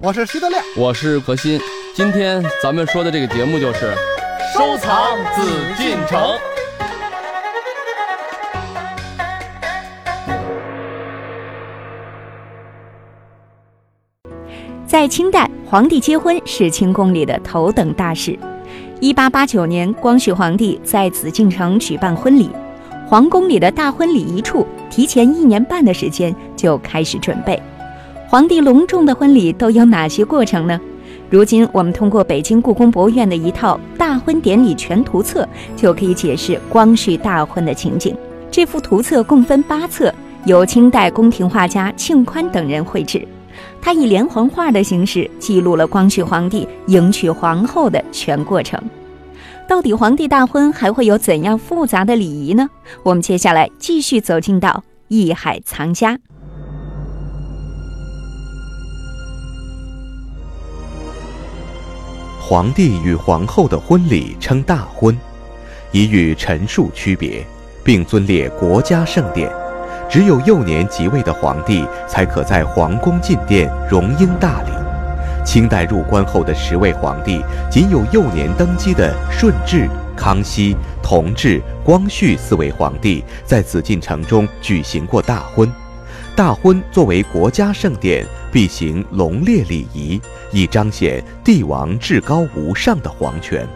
我是徐德亮，我是何鑫。今天咱们说的这个节目就是收藏紫禁城。在清代，皇帝结婚是清宫里的头等大事。一八八九年，光绪皇帝在紫禁城举办婚礼，皇宫里的大婚礼一处提前一年半的时间就开始准备。皇帝隆重的婚礼都有哪些过程呢？如今我们通过北京故宫博物院的一套大婚典礼全图册，就可以解释光绪大婚的情景。这幅图册共分八册，由清代宫廷画家庆宽等人绘制。他以连环画的形式记录了光绪皇帝迎娶皇后的全过程。到底皇帝大婚还会有怎样复杂的礼仪呢？我们接下来继续走进到艺海藏家。皇帝与皇后的婚礼称大婚，以与陈述区别，并尊列国家盛典。只有幼年即位的皇帝才可在皇宫进殿荣膺大礼。清代入关后的十位皇帝，仅有幼年登基的顺治、康熙、同治、光绪四位皇帝在紫禁城中举行过大婚。大婚作为国家盛典，必行隆烈礼仪，以彰显帝王至高无上的皇权。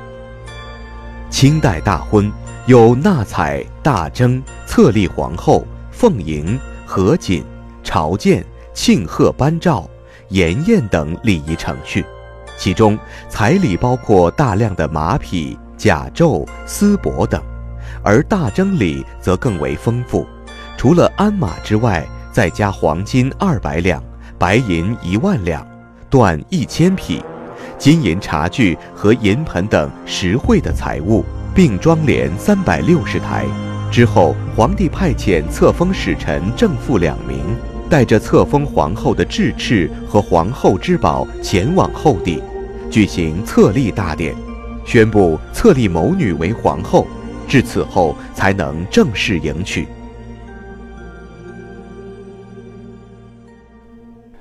清代大婚有纳采、大征、册立皇后。奉迎、合卺、朝见、庆贺颁诏、筵宴等礼仪程序，其中彩礼包括大量的马匹、甲胄、丝帛等，而大征礼则更为丰富，除了鞍马之外，再加黄金二百两、白银一万两、缎一千匹、金银茶具和银盆等实惠的财物，并装帘三百六十台。之后，皇帝派遣册封使臣正副两名，带着册封皇后的制敕和皇后之宝前往后地，举行册立大典，宣布册立某女为皇后。至此后，才能正式迎娶。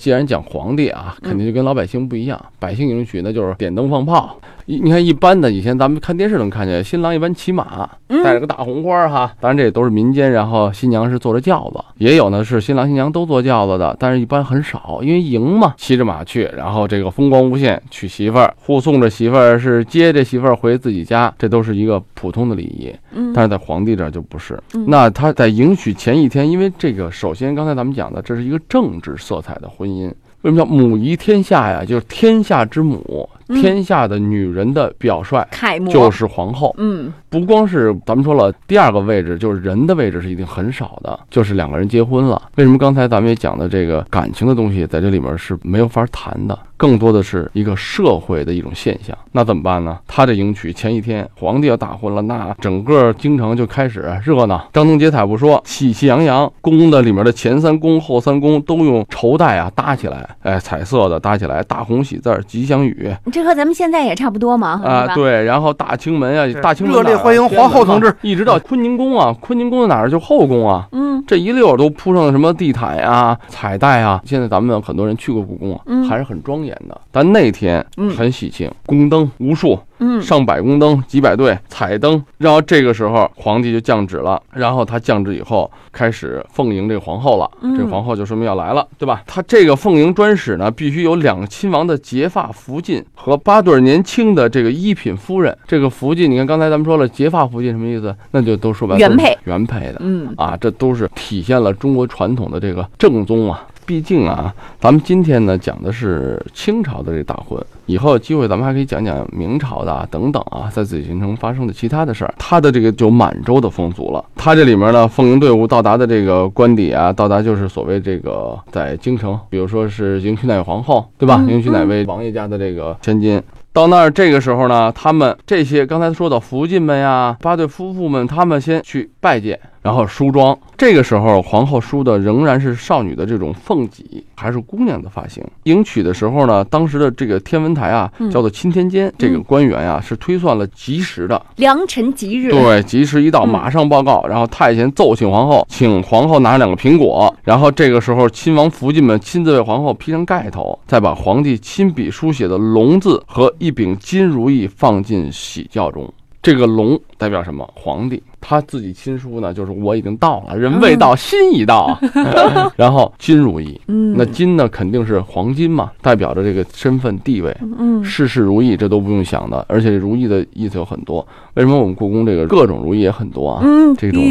既然讲皇帝啊，肯定就跟老百姓不一样，百姓迎娶那就是点灯放炮。一你看，一般的以前咱们看电视能看见，新郎一般骑马，带着个大红花哈。当然这也都是民间，然后新娘是坐着轿子，也有呢是新郎新娘都坐轿子的，但是一般很少，因为迎嘛，骑着马去，然后这个风光无限，娶媳妇儿，护送着媳妇儿，是接着媳妇儿回自己家，这都是一个普通的礼仪。嗯，但是在皇帝这儿就不是。那他在迎娶前一天，因为这个首先刚才咱们讲的，这是一个政治色彩的婚姻。为什么叫母仪天下呀？就是天下之母。天下的女人的表率，楷模就是皇后。嗯，不光是咱们说了，第二个位置就是人的位置是一定很少的，就是两个人结婚了。为什么刚才咱们也讲的这个感情的东西在这里面是没有法谈的？更多的是一个社会的一种现象。那怎么办呢？他这迎娶前一天，皇帝要大婚了，那整个京城就开始热闹，张灯结彩不说，喜气洋洋。宫的里面的前三宫、后三宫都用绸带啊搭起来，哎，彩色的搭起来，大红喜字、吉祥语。这和咱们现在也差不多嘛，啊，对，然后大清门啊，大清门热烈欢迎皇后同志，一直到坤宁宫啊，坤宁宫在哪儿？就后宫啊，嗯，这一溜都铺上了什么地毯呀、彩带啊。现在咱们很多人去过故宫啊，还是很庄严的。但那天很喜庆，宫灯无数。嗯，上百宫灯，几百对彩灯，然后这个时候皇帝就降旨了，然后他降旨以后开始奉迎这个皇后了，这个皇后就说明要来了，对吧？他这个奉迎专使呢，必须有两个亲王的结发福晋和八对年轻的这个一品夫人。这个福晋，你看刚才咱们说了，结发福晋什么意思？那就都说白了，原配，原配的，嗯啊，这都是体现了中国传统的这个正宗啊。毕竟啊，咱们今天呢讲的是清朝的这大婚，以后有机会咱们还可以讲讲明朝的啊等等啊，在紫禁城发生的其他的事儿。他的这个就满洲的风俗了。他这里面呢，奉迎队伍到达的这个官邸啊，到达就是所谓这个在京城，比如说是迎娶哪位皇后，对吧？迎娶哪位王爷家的这个千金。到那儿，这个时候呢，他们这些刚才说的福晋们呀，八对夫妇们，他们先去拜见。然后梳妆。这个时候，皇后梳的仍然是少女的这种凤髻，还是姑娘的发型。迎娶的时候呢，当时的这个天文台啊，嗯叫做钦天监，这个官员啊是推算了吉时的，良辰吉日，对，吉时一到，嗯马上报告。然后太监奏请皇后，请皇后拿两个苹果。然后这个时候，亲王福晋们亲自为皇后披上盖头，再把皇帝亲笔书写的“龙”字和一柄金如意放进喜轿中。这个龙代表什么？皇帝他自己亲书呢，就是我已经到了，人未到，心已到。然后金如意，嗯，那金呢肯定是黄金嘛，代表着这个身份地位。嗯事事如意，这都不用想的。而且如意的意思有很多。为什么我们故宫这个各种如意也很多啊？嗯，这种、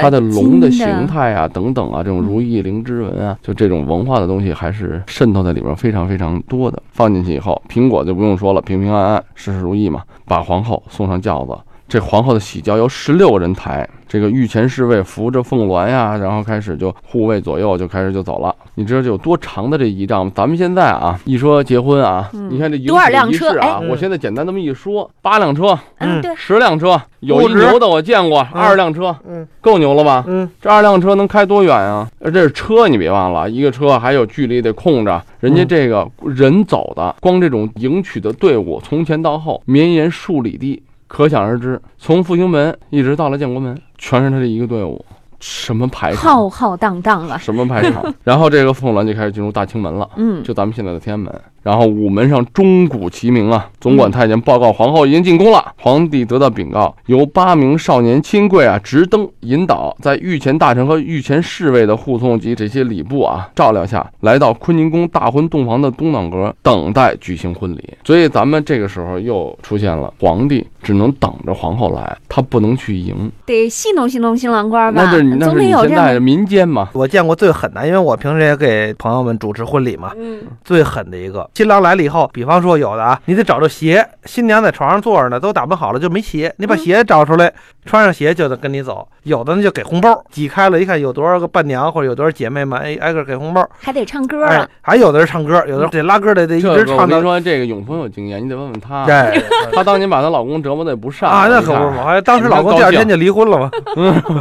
它的龙的形态啊，等等啊，这种如意灵芝纹啊，就这种文化的东西还是渗透在里边非常非常多的。放进去以后，苹果就不用说了，平平安安，事事如意嘛。把皇后送上轿子，这皇后的喜轿由十六个人抬，这个御前侍卫扶着凤鸾呀，然后开始就护卫左右，就开始就走了。你知道这有多长的这仪仗吗？咱们现在啊，一说结婚啊，嗯你看这迎多少辆娶仪式车啊，哎我现在简单这么一说，八辆车，嗯，嗯对，十辆车，有一牛的我见过，二十辆车，嗯够牛了吧？嗯，这二辆车能开多远啊？而这是车，你别忘了，一个车还有距离得空着。人家嗯这个人走的，光这种迎娶的队伍，从前到后绵延数里地，可想而知。从复兴门一直到了建国门，全是他这一个队伍，什么排场？浩浩荡荡了，什么排场？然后这个凤銮就开始进入大清门了。嗯，就咱们现在的天安门，然后午门上钟鼓齐鸣啊！总管太监报告皇后已经进宫了。皇帝得到禀告，由八名少年亲贵啊直登引导，在御前大臣和御前侍卫的护送及这些礼部啊照料下，来到坤宁宫大婚洞房的东暖阁，等待举行婚礼。所以咱们这个时候又出现了，皇帝只能等着皇后来，他不能去迎，得戏弄戏弄新郎官吧，那是你那是你现在的民间嘛。我见过最狠的，因为我平时也给朋友们主持婚礼嘛，嗯，最狠的一个，新郎来了以后，比方说有的啊，你得找着鞋，新娘在床上坐着呢，都打扮好了就没鞋，你把嗯鞋找出来，穿上鞋就得跟你走。有的呢就给红包，挤开了一看有多少个伴娘或者有多少姐妹们，哎，挨个给红包。还得唱歌还有的是唱歌，有的得拉歌的得一直唱到。我跟你说，这个永丰有经验，你得问问他。对她当年把她老公折磨的也不善啊，那可不是嘛！哎，当时老公第二天就离婚了嘛。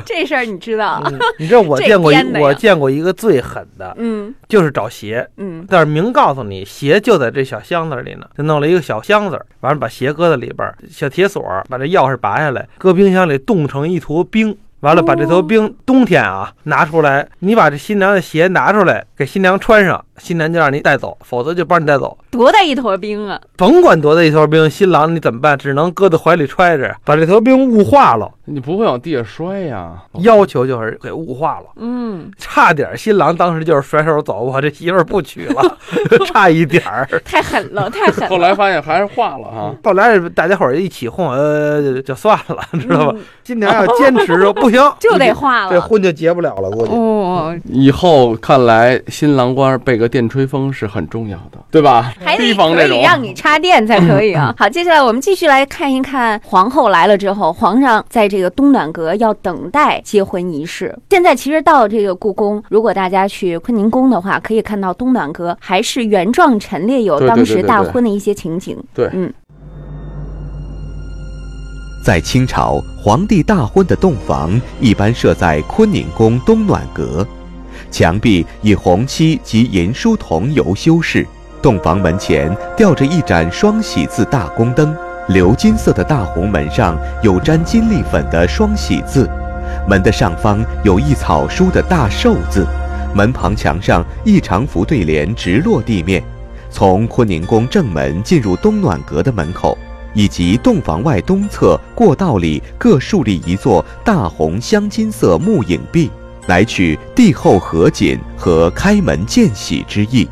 这事儿你知道？嗯你知道我见过一我见过一个最狠的，嗯就是找鞋。嗯但是明告诉你，鞋就在这小箱子里呢，就弄了一个小箱子，完了把鞋搁在里边，小铁锁把这钥匙拔下来，搁冰箱里冻成一坨冰。完了，把这坨冰冬天啊拿出来，你把这新娘的鞋拿出来给新娘穿上，新娘就让你带走，否则就帮你带走。多大一坨冰啊！甭管多大一坨冰，新郎你怎么办？只能搁在怀里揣着，把这坨冰雾化了。你不会往地下摔呀？要求就是给雾化了，嗯，差点新郎当时就是甩手走，我这媳妇儿不娶了，差一点儿。太狠了，太狠了。后来发现还是化了啊。后来大家伙儿一起哄，呃，就算了，知道吧？嗯新娘要坚持说不行，就得化了。这婚就结不了了，估计。哦，以后看来，新郎官备个电吹风是很重要的，对吧？还得提防这种可以。让你插电才可以啊。好，接下来我们继续来看一看皇后来了之后，皇上在这个东暖阁要等待结婚仪式。现在其实到这个故宫，如果大家去坤宁宫的话，可以看到东暖阁还是原状陈列有当时大婚的一些情景。对嗯，在清朝，皇帝大婚的洞房一般设在坤宁宫东暖阁，墙壁以红漆及银书桐油修饰，洞房门前吊着一盏双喜字大宫灯，鎏金色的大红门上有沾金粒粉的双喜字，门的上方有一草书的大寿字，门旁墙上一长幅对联直落地面。从坤宁宫正门进入东暖阁的门口，以及洞房外东侧过道里各竖立一座大红镶金色木影壁，来取帝后和锦和开门见喜之意。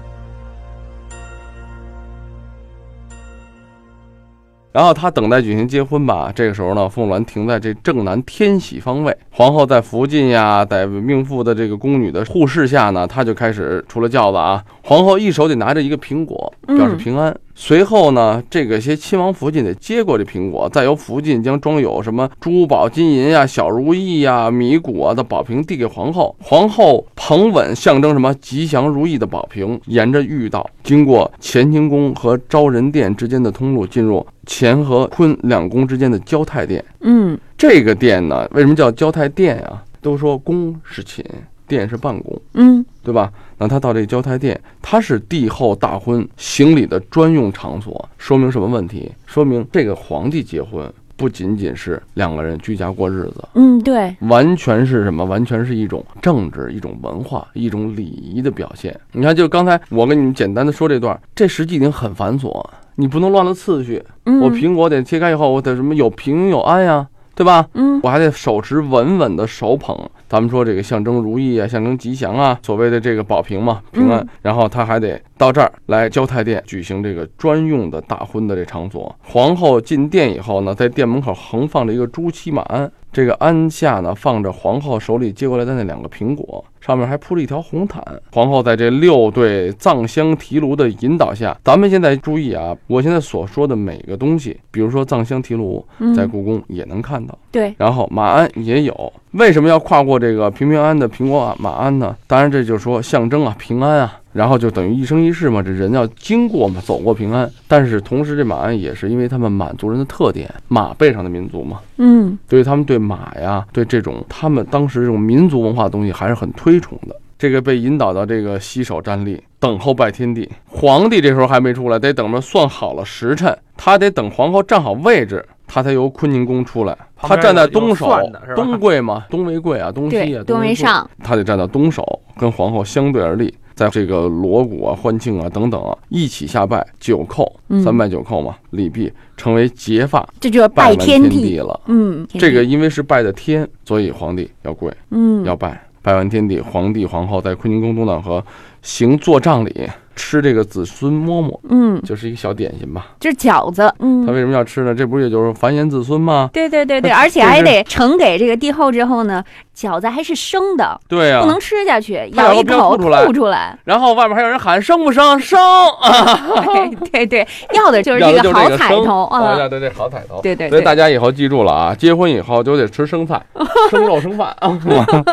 然后他等待举行结婚吧。这个时候呢，凤鸾停在这正南天喜方位，皇后在福晋呀，在命妇的这个宫女的护侍下呢，她就开始出了轿子啊。皇后一手得拿着一个苹果，表示平安。随后呢，这个些亲王福晋得接过这苹果，再由福晋将装有什么珠宝、金银呀、小如意呀、米谷啊的宝瓶递给皇后。皇后捧稳象征什么吉祥如意的宝瓶，沿着御道，经过乾清宫和昭仁殿之间的通路，进入乾和坤两宫之间的交泰殿。嗯这个殿呢，为什么叫交泰殿啊？都说宫是寝，殿是办公，嗯对吧？那他到这交泰殿，它是帝后大婚行礼的专用场所，说明什么问题？说明这个皇帝结婚不仅仅是两个人居家过日子，嗯，对，完全是什么？完全是一种政治、一种文化、一种礼仪的表现。你看，就刚才我跟你们简单的说这段，这实际已经很繁琐，你不能乱了次序。嗯，我苹果得切开以后，我得什么有平有安呀，对吧？嗯我还得手持稳稳的手捧，咱们说这个象征如意啊，象征吉祥啊，所谓的这个保平嘛，平安。嗯然后他还得到这儿来交泰殿举行这个专用的大婚的这场所。皇后进殿以后呢，在殿门口横放着一个朱漆马鞍，这个鞍下呢放着皇后手里接过来的那两个苹果，上面还铺着一条红毯。皇后在这六对藏香提炉的引导下，咱们现在注意啊，我现在所说的每个东西，比如说藏香提炉，嗯在故宫也能看到。对，然后马鞍也有，为什么要跨过这个平平安安的苹果马鞍呢？当然，这就是说象征啊，平安啊，然后就等于一生一世嘛，这人要经过嘛，走过平安。但是同时，这马鞍也是因为他们满族人的特点，马背上的民族嘛，嗯所以他们对马呀，对这种他们当时这种民族文化的东西还是很推崇的。这个被引导到这个西首站立，等候拜天地。皇帝这时候还没出来，得等着算好了时辰，他得等皇后站好位置，他才由坤宁宫出来。他站在东首东贵嘛，东为贵啊，东西对啊，，东为上，他得站到东首，跟皇后相对而立，在这个锣鼓啊、欢庆啊等等啊一起下拜九叩，嗯三拜九叩嘛，礼毕，成为结发，这就是拜天地了。嗯，这个因为是拜的天，所以皇帝要跪，嗯要拜。拜完天地，皇帝皇后在坤宁宫东暖河行坐帐礼，吃这个子孙馍馍，嗯，就是一个小点心吧。就是饺子，嗯他。为什么要吃呢？这不也就是繁衍子孙吗？对对对对，而且还得呈给这个帝后之后呢，饺子还是生的，对呀、不能吃下去，咬一口吐出来吐出来。然后外面还有人喊生不生？生 啊！对对对，要的就是这个好彩头啊，啊！要对对好彩头。对对对，所以大家以后记住了啊，结婚以后就得吃生菜、生肉、生饭啊。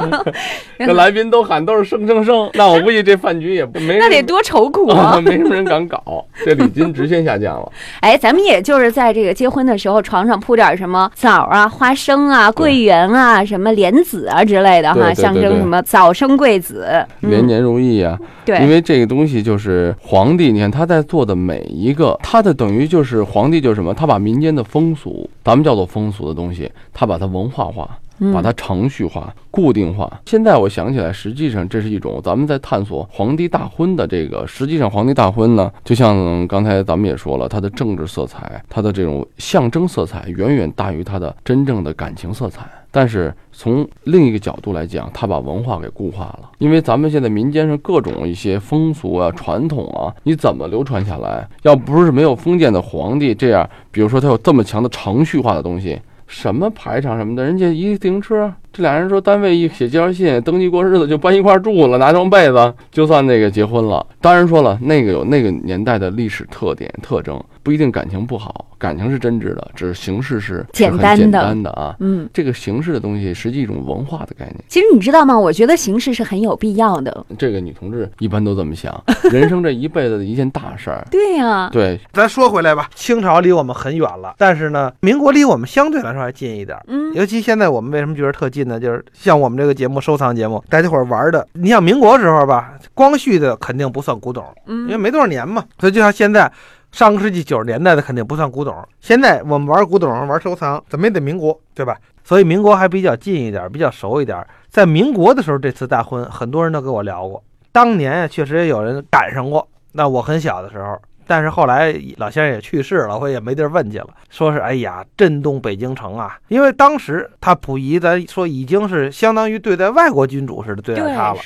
这来宾都喊都是生生生，那我估计这饭局也不没那得多愁苦啊，啊！没什么人敢搞，这礼金直线下降了。哎，咱们也就是在这个结婚的时候，床上铺点什么枣啊、花生啊、桂圆啊、什么莲子啊之类的哈，象征什么早生贵子。嗯，连年如意啊，对因，为这个东西就是皇帝，你看他在做的每一个，他的等于就是皇帝就是什么，他把民间的风俗，咱们叫做风俗的东西，他把它文化化。嗯把它程序化、固定化。现在我想起来，实际上这是一种咱们在探索皇帝大婚的这个。实际上，皇帝大婚呢，就像刚才咱们也说了，它的政治色彩、它的这种象征色彩，远远大于它的真正的感情色彩。但是从另一个角度来讲，它把文化给固化了。因为咱们现在民间上各种一些风俗啊、传统啊，你怎么流传下来？要不是没有封建的皇帝这样，比如说他有这么强的程序化的东西，什么排场什么的，人家一自行车，这俩人说单位一写介绍信，登记过日子就搬一块住了，拿床被子就算那个结婚了。当然说了，那个有那个年代的历史特点特征，不一定感情不好，感情是真挚的，只是形式是简单的简单的啊。嗯，这个形式的东西，实际一种文化的概念。其实你知道吗？我觉得形式是很有必要的。这个女同志一般都这么想，人生这一辈子的一件大事儿。对呀、对，咱说回来吧，清朝离我们很远了，但是呢，民国离我们相对来说还近一点。嗯，尤其现在我们为什么觉得特近呢？就是像我们这个节目收藏节目，大家伙儿玩的，你像民国时候吧，光绪的肯定不算古董，因为嗯，没多少年嘛。所以就像现在，上个世纪九十年代的肯定不算古董。现在我们玩古董、玩收藏，怎么也得民国，对吧？所以民国还比较近一点，比较熟一点。在民国的时候，这次大婚，很多人都跟我聊过。当年，确实也有人赶上过。那我很小的时候，但是后来老先生也去世了，我也没地儿问去了。说是哎呀，震动北京城啊！因为当时他溥仪，咱说已经是相当于对待外国君主似的对待他了，。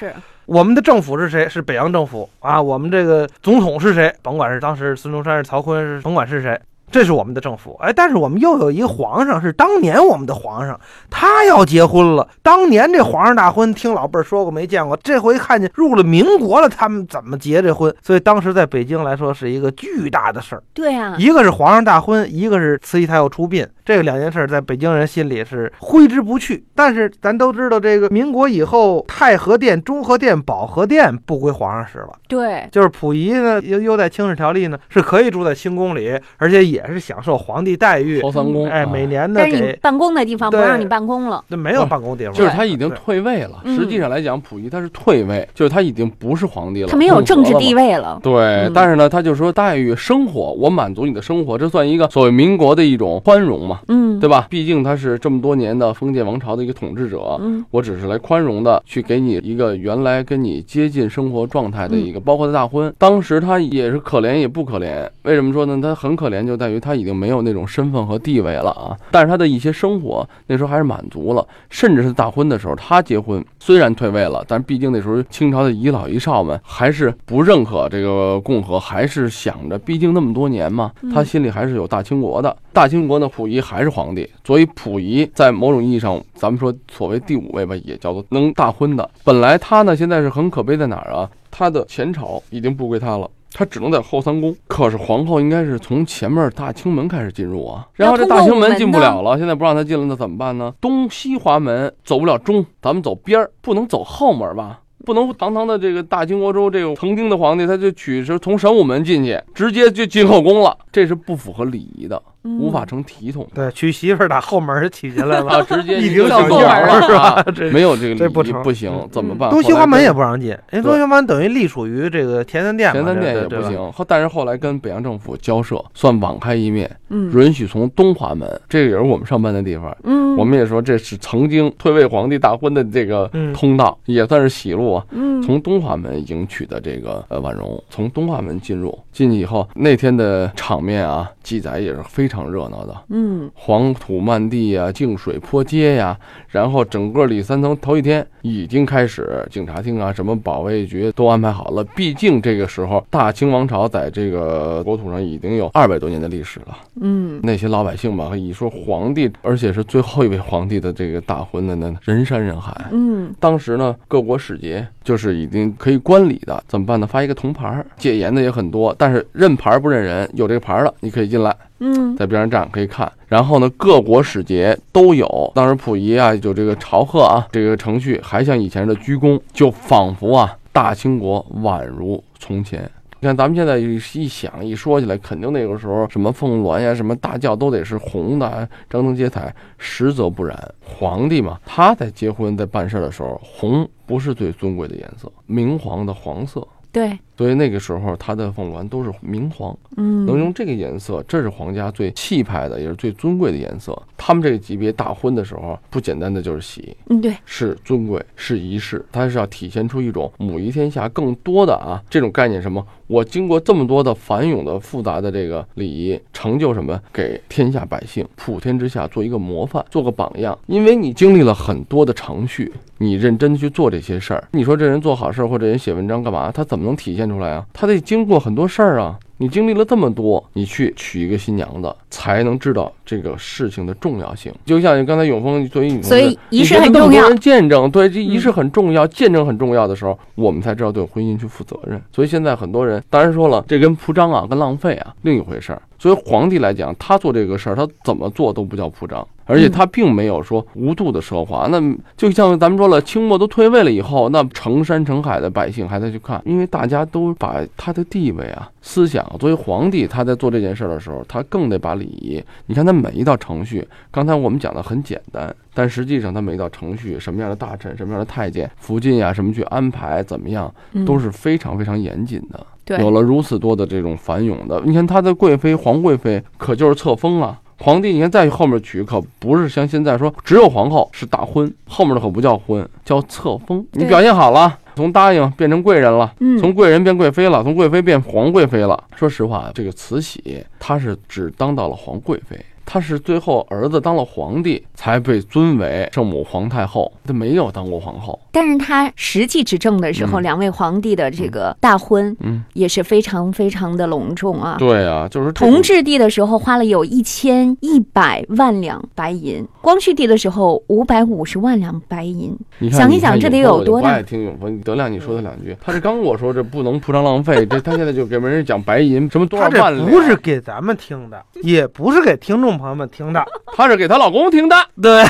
我们的政府是谁？是北洋政府啊。我们这个总统是谁？甭管是当时孙中山是曹锟是，甭管是谁，这是我们的政府。哎，但是我们又有一个皇上，是当年我们的皇上，他要结婚了。当年这皇上大婚，听老辈儿说过没见过，这回看见入了民国了，他们怎么结这婚？所以当时在北京来说是一个巨大的事儿。对啊，一个是皇上大婚，一个是慈禧太后出殡，这个两件事在北京人心里是挥之不去。但是咱都知道，这个民国以后，太和殿、中和殿、保和殿不归皇上使了，对，就是溥仪呢，优优待清室条例呢，是可以住在清宫里，而且也是享受皇帝待遇。朝三宫，哎，啊每年呢但是你给办公的地方不让你办公了。那没有办公地方，就是他已经退位了。嗯实际上来讲，溥仪他是退位，就是他已经不是皇帝了，他没有政治地位。了。对，嗯但是呢，他就说待遇、生活，我满足你的生活，这算一个所谓民国的一种宽容嘛，嗯，对吧？毕竟他是这么多年的封建王朝的一个统治者，嗯我只是来宽容的去给你一个原来跟你接近生活状态的一个，包括他大婚，当时他也是可怜也不可怜。为什么说呢？他很可怜，就在于他已经没有那种身份和地位了啊。但是他的一些生活那时候还是满足了，甚至是大婚的时候，他结婚虽然退位了，但毕竟那时候清朝的遗老遗少们还是不认可这个共和，还是想着，毕竟那么多年嘛，他心里还是有大清国的。大清国呢，溥仪还是皇帝，所以溥仪在某种意义上，咱们说所谓第五位吧，也叫做能大婚的。本来他呢，现在是很可悲在哪儿啊？他的前朝已经不归他了。他只能在后三宫，可是皇后应该是从前面大清门开始进入啊，然后这大清门进不了了，现在不让他进了，那怎么办呢？东西华门走不了中，咱们走边儿，不能走后门吧？不能堂堂的这个大清国州这个曾经的皇帝，他就取是从神武门进去，直接就进后宫了，这是不符合礼仪的，无法成体统对，娶媳妇儿打后门儿娶进来了，啊，直接 一就顶小轿进后门儿是吧没有这个这不成礼仪不行，怎么办？东西华门也不。让进，因为东西华门等于隶属于这个田三殿嘛，前三殿这对吧也不行，后但是后来跟北洋政府交涉，算网开一面，嗯允许从东华门，这个也是我们上班的地方。嗯，我们也说这是曾经退位皇帝大婚的这个嗯通道，也算是喜路啊。嗯从东华门迎娶的这个呃婉容，从东华门进入，进去以后那天的场面啊，记载也是非常热闹的。嗯黄土漫地呀、净水泼街呀，然后整个里三层头一天已经开始，警察厅啊、什么保卫局都安排好了。毕竟这个时候大清王朝在这个国土上已经有二百多年的历史了。嗯那些老百姓吧，一说皇帝，而且是最后一位皇帝的这个大婚的呢，人山人海。嗯当时呢，各国使节就是已经可以观礼的，怎么办呢？发一个铜牌儿，戒严的也很多，但是认牌不认人，有这个牌儿的你可以进来。嗯在边上站可以看。然后呢，各国使节都有。当时溥仪啊，有这个朝贺啊，这个程序还像以前的鞠躬，就仿佛啊，大清国宛如从前。你看，咱们现在一想一说起来，肯定那个时候什么凤鸾呀、什么大轿都得是红的，张灯结彩。实则不然，皇帝嘛，他在结婚在办事的时候，红不是最尊贵的颜色，明黄的黄色。对所以那个时候，他的凤鸾都是明黄。嗯能用这个颜色，这是皇家最气派的，也是最尊贵的颜色。他们这个级别大婚的时候，不简单的就是喜，嗯对是尊贵，是仪式，它是要体现出一种母仪天下更多的啊这种概念。什么？我经过这么多的繁冗的复杂的这个礼仪，成就什么？给天下百姓普天之下做一个模范，做个榜样。因为你经历了很多的程序，你认真去做这些事儿。你说这人做好事儿或者人写文章干嘛？他怎么能体现出来啊？他得经过很多事儿啊。你经历了这么多，你去娶一个新娘子，才能知道这个事情的重要性。就像刚才永峰作为女同志，所以仪式很重要见证，对这仪式很重要，见证很重要的时候，我们才知道对婚姻去负责任。所以现在很多人，当然说了，这跟铺张啊，跟浪费啊另一回事儿。所以皇帝来讲，他做这个事儿，他怎么做都不叫铺张，而且他并没有说无度的奢华。那就像咱们说了，清末都退位了以后，那成山成海的百姓还在去看，因为大家都把他的地位啊、思想作为皇帝，他在做这件事儿的时候，他更得把礼仪。你看他每一道程序，刚才我们讲的很简单，但实际上他每一道程序，什么样的大臣、什么样的太监、福晋呀，什么去安排，怎么样，都是非常非常严谨的。对有了如此多的这种繁冗的，你看他的贵妃皇贵妃可就是册封啊。皇帝，你看再后面娶，可不是像现在说只有皇后是大婚，后面的可不叫婚，叫册封。你表现好了，从答应变成贵人了，嗯从贵人变贵妃了，从贵妃变皇贵妃了。说实话，这个慈禧她是只当到了皇贵妃。她是最后儿子当了皇帝，才被尊为圣母皇太后，她没有当过皇后。但是她实际执政的时候，嗯两位皇帝的这个大婚嗯，也是非常非常的隆重啊。对啊，就是同治帝的时候花了有一千一百万两白银，光绪帝的时候五百五十万两白银，你，想一想这得永丰我就有多大不爱听永丰，德亮，你说他两句。他是刚跟我说这不能铺张浪费，这他现在就给别人讲白银，什么多少万两，这不是给咱们听的，也不是给听众朋友们听的，他是给她老公听的。对。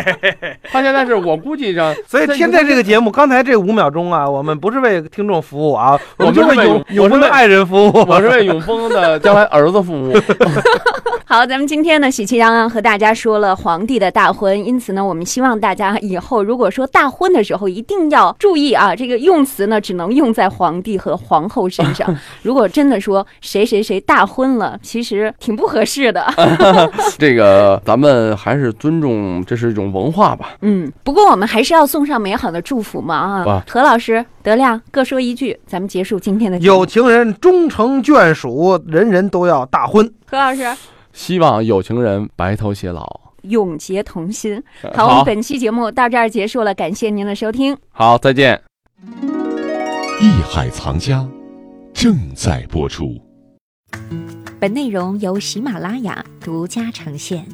他现在是我估计上，所以现在这个节目，刚才这五秒钟啊，我们不是为听众服务啊，我们是为永永丰的爱人服务。我是为永丰的将来儿子服务。好，咱们今天呢喜气洋洋和大家说了皇帝的大婚，因此呢，我们希望大家以后如果说大婚的时候，一定要注意啊，这个用词呢只能用在皇帝和皇后身上。如果真的说谁谁谁大婚了，其实挺不合适的。这个咱们还是尊重，这是一种文化吧。嗯，不过我们还是要送上美好的祝福嘛啊！何老师、德亮各说一句，咱们结束今天的有情人终成眷属，人人都要大婚。何老师希望有情人白头偕老。永结同心。好，我们本期节目到这儿结束了，感谢您的收听。好，再见。艺海藏家正在播出。本内容由喜马拉雅独家呈现。